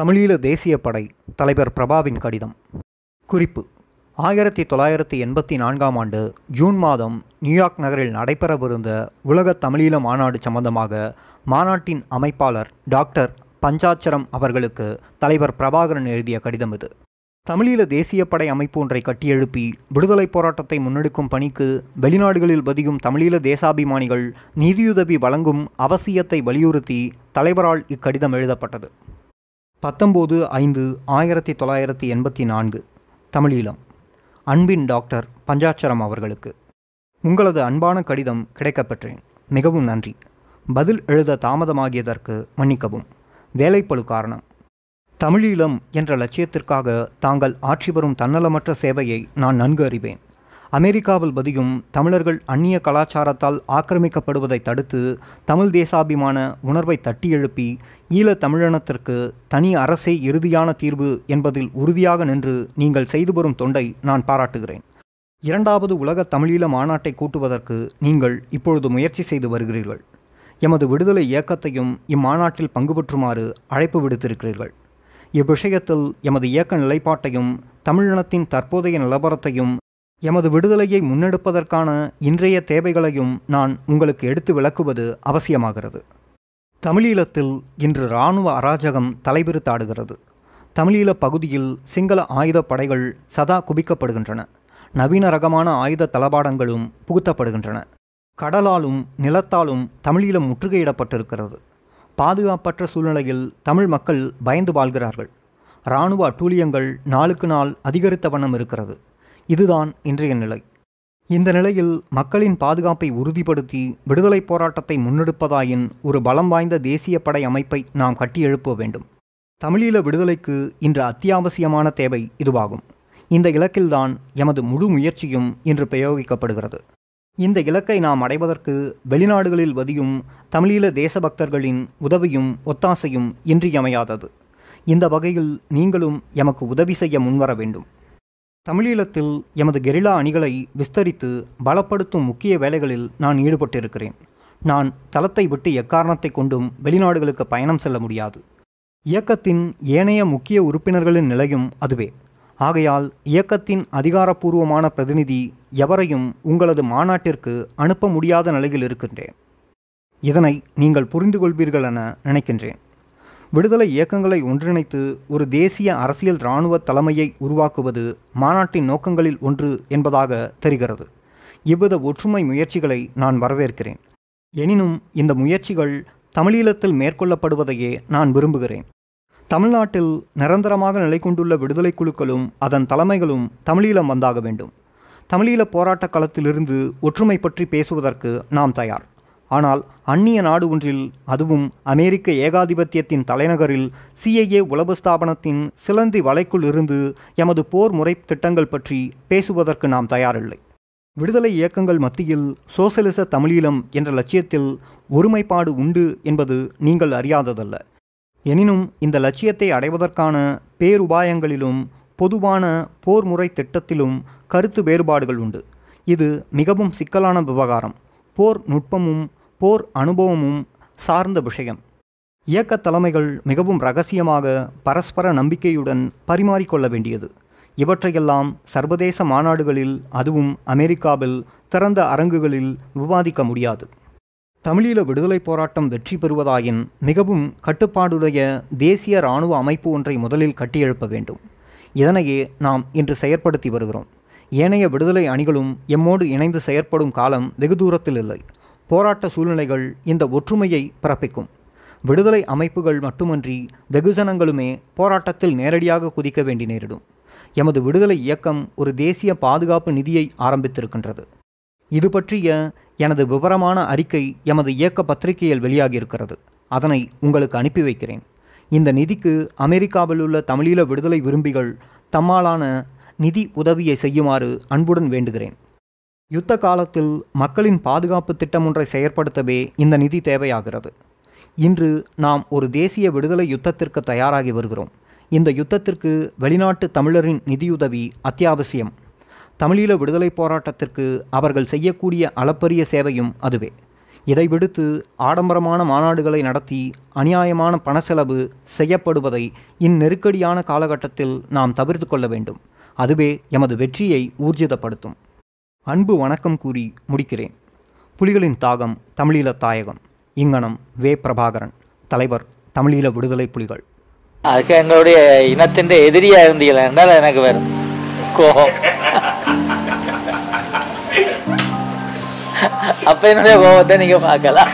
தமிழீழ தேசிய படை தலைவர் பிரபாவின் கடிதம். குறிப்பு. ஆயிரத்தி தொள்ளாயிரத்தி எண்பத்தி நான்காம் ஆண்டு ஜூன் மாதம் நியூயார்க் நகரில் நடைபெறவிருந்த உலக தமிழீழ மாநாடு சம்பந்தமாக மாநாட்டின் அமைப்பாளர் டாக்டர் பஞ்சாட்சரம் அவர்களுக்கு தலைவர் பிரபாகரன் எழுதிய கடிதம் இது. தமிழீழ தேசிய படை அமைப்பு ஒன்றை கட்டியெழுப்பி விடுதலைப் போராட்டத்தை முன்னெடுக்கும் பணிக்கு வெளிநாடுகளில் பதியும் தமிழீழ தேசாபிமானிகள் நிதியுதவி வழங்கும் அவசியத்தை வலியுறுத்தி தலைவரால் இக்கடிதம் எழுதப்பட்டது. பத்தொம்போது ஐந்து ஆயிரத்தி தொள்ளாயிரத்தி எண்பத்தி நான்கு தமிழீழம். அன்பின் டாக்டர் பஞ்சாட்சரம் அவர்களுக்கு உங்களது அன்பான கடிதம் கிடைக்கப்பெற்றேன். மிகவும் நன்றி. பதில் எழுத தாமதமாகியதற்கு மன்னிக்கவும். வேலைப்பழு காரணம். தமிழீழம் என்ற லட்சியத்திற்காக தாங்கள் ஆற்றி வரும் தன்னலமற்ற சேவையை நான் நன்கு அறிவேன். அமெரிக்காவில் பதியும் தமிழர்கள் அந்நிய கலாச்சாரத்தால் ஆக்கிரமிக்கப்படுவதை தடுத்து தமிழ் தேசாபிமான உணர்வை தட்டி எழுப்பி ஈழத் தமிழினத்திற்கு தனி அரசே இறுதியான தீர்வு என்பதில் உறுதியாக நின்று நீங்கள் செய்து வரும் தொண்டை நான் பாராட்டுகிறேன். இரண்டாவது உலக தமிழீழ மாநாட்டை கூட்டுவதற்கு நீங்கள் இப்பொழுது முயற்சி செய்து வருகிறீர்கள். எமது விடுதலை இயக்கத்தையும் இம்மாநாட்டில் பங்கு பெற்றுமாறு அழைப்பு விடுத்திருக்கிறீர்கள். இவ்விஷயத்தில் எமது இயக்க நிலைப்பாட்டையும் தமிழினத்தின் தற்போதைய நிலவரத்தையும் எமது விடுதலையை முன்னெடுப்பதற்கான இன்றைய தேவைகளையும் நான் உங்களுக்கு எடுத்து விளக்குவது அவசியமாகிறது. தமிழீழத்தில் இன்று இராணுவ அராஜகம் தலைவிரித்தாடுகிறது. தமிழீழ பகுதியில் சிங்கள ஆயுதப் படைகள் சதா குவிக்கப்படுகின்றன. நவீன ரகமான ஆயுத தளபாடங்களும் புகுத்தப்படுகின்றன. கடலாலும் நிலத்தாலும் தமிழீழம் முற்றுகையிடப்பட்டிருக்கிறது. பாதுகாப்பற்ற சூழ்நிலையில் தமிழ் மக்கள் பயந்து வாழ்கிறார்கள். இராணுவ அட்டூழியங்கள் நாளுக்கு நாள் அதிகரித்த வண்ணம் இருக்கிறது. இதுதான் இன்றைய நிலை. இந்த நிலையில் மக்களின் பாதுகாப்பை உறுதிப்படுத்தி விடுதலைப் போராட்டத்தை முன்னெடுப்பதாயின் ஒரு பலம் வாய்ந்த தேசிய படை அமைப்பை நாம் கட்டியெழுப்ப வேண்டும். தமிழீழ விடுதலைக்கு இன்று அத்தியாவசியமான தேவை இதுவாகும். இந்த இலக்கில்தான் எமது முழு முயற்சியும் இன்று பிரயோகிக்கப்படுகிறது. இந்த இலக்கை நாம் அடைவதற்கு வெளிநாடுகளில் வதியும் தமிழீழ தேசபக்தர்களின் உதவியும் ஒத்தாசையும் இன்றியமையாதது. இந்த வகையில் நீங்களும் எமக்கு உதவி செய்ய முன்வர வேண்டும். தமிழீழத்தில் எமது கெரிலா அணிகளை விஸ்தரித்து பலப்படுத்தும் முக்கிய வேலைகளில் நான் ஈடுபட்டிருக்கிறேன். நான் தளத்தை விட்டு எக்காரணத்தை கொண்டும் வெளிநாடுகளுக்கு பயணம் செல்ல முடியாது. இயக்கத்தின் ஏனைய முக்கிய உறுப்பினர்களின் நிலையும் அதுவே. ஆகையால் இயக்கத்தின் அதிகாரப்பூர்வமான பிரதிநிதி எவரையும் உங்களது மாநாட்டிற்கு அனுப்ப முடியாத நிலையில் இருக்கின்றேன். இதனை நீங்கள் புரிந்து கொள்வீர்கள் என நினைக்கின்றேன். விடுதலை இயக்கங்களை ஒன்றிணைத்து ஒரு தேசிய அரசியல் இராணுவ தலைமையை உருவாக்குவது மாநாட்டின் நோக்கங்களில் ஒன்று என்பதாக தெரிகிறது. இவ்வித ஒற்றுமை முயற்சிகளை நான் வரவேற்கிறேன். எனினும் இந்த முயற்சிகள் தமிழீழத்தில் மேற்கொள்ளப்படுவதையே நான் விரும்புகிறேன். தமிழ்நாட்டில் நிரந்தரமாக நிலை கொண்டுள்ள விடுதலை குழுக்களும் அதன் தலைமைகளும் தமிழீழம் வந்தாக வேண்டும். தமிழீழ போராட்ட களத்திலிருந்து ஒற்றுமை பற்றி பேசுவதற்கு நாம் தயார். ஆனால் அந்நிய நாடு ஒன்றில் அதுவும் அமெரிக்க ஏகாதிபத்தியத்தின் தலைநகரில் சிஐஏ உளவு ஸ்தாபனத்தின் சிலந்தி வலைக்குள் இருந்து எமது போர் முறை திட்டங்கள் பற்றி பேசுவதற்கு நாம் தயாரில்லை. விடுதலை இயக்கங்கள் மத்தியில் சோசலிச தமிழீழம் என்ற லட்சியத்தில் ஒருமைப்பாடு உண்டு என்பது நீங்கள் அறியாததல்ல. எனினும் இந்த லட்சியத்தை அடைவதற்கான பேருபாயங்களிலும் பொதுவான போர் முறை திட்டத்திலும் கருத்து வேறுபாடுகள் உண்டு. இது மிகவும் சிக்கலான விவகாரம். போர் நுட்பமும் போர் அனுபவமும் சார்ந்த விஷயம். இயக்க தலைமைகள் மிகவும் ரகசியமாக பரஸ்பர நம்பிக்கையுடன் பரிமாறிக்கொள்ள வேண்டியது. இவற்றையெல்லாம் சர்வதேச மாநாடுகளில் அதுவும் அமெரிக்காவில் திறந்த அரங்குகளில் விவாதிக்க முடியாது. தமிழீழ விடுதலை போராட்டம் வெற்றி பெறுவதாயின் மிகவும் கட்டுப்பாடுடைய தேசிய இராணுவ அமைப்பு ஒன்றை முதலில் கட்டியெழுப்ப வேண்டும். இதனையே நாம் இன்று செயற்படுத்தி வருகிறோம். ஏனைய விடுதலை அணிகளும் எம்மோடு இணைந்து செயற்படும் காலம் வெகு தூரத்தில் இல்லை. போராட்ட சூழ்நிலைகள் இந்த ஒற்றுமையை பிறப்பிக்கும் விடுதலை அமைப்புகள் மட்டுமன்றி வெகுஜனங்களுமே போராட்டத்தில் நேரடியாக குதிக்க வேண்டி நேரிடும். எமது விடுதலை இயக்கம் ஒரு தேசிய பாதுகாப்பு நிதியை ஆரம்பித்திருக்கின்றது. இது பற்றிய எனது விவரமான அறிக்கை எமது இயக்க பத்திரிகையில் வெளியாகியிருக்கிறது. அதனை உங்களுக்கு அனுப்பி வைக்கிறேன். இந்த நிதிக்கு அமெரிக்காவில் உள்ள தமிழீழ விடுதலை விரும்பிகள் தம்மாலான நிதி உதவியை செய்யுமாறு அன்புடன் வேண்டுகிறேன். யுத்த காலத்தில் மக்களின் பாதுகாப்பு திட்டம் ஒன்றை செயற்படுத்தவே இந்த நிதி தேவையாகிறது. இன்று நாம் ஒரு தேசிய விடுதலை யுத்தத்திற்கு தயாராகி வருகிறோம். இந்த யுத்தத்திற்கு வெளிநாட்டு தமிழரின் நிதியுதவி அத்தியாவசியம். தமிழீழ விடுதலை போராட்டத்திற்கு அவர்கள் செய்யக்கூடிய அளப்பரிய சேவையும் அதுவே. இதை விடுத்து ஆடம்பரமான மாநாடுகளை நடத்தி அநியாயமான பணச்செலவு செய்யப்படுவதை இந்நெருக்கடியான காலகட்டத்தில் நாம் தவிர்த்து கொள்ள வேண்டும். அதுவே எமது வெற்றியை ஊர்ஜிதப்படுத்தும். அன்பு வணக்கம் கூறி முடிக்கிறேன். புலிகளின் தாகம் தமிழீழ தாயகம். இங்கனம் வே. பிரபாகரன் தலைவர் தமிழீழ விடுதலை புலிகள். அதுக்கு எங்களுடைய இனத்தின் எதிரியா இருந்தீங்களா என்றால் எனக்கு வரும் கோபம். அப்ப என்னுடைய கோபத்தை நீங்க பார்க்கலாம்.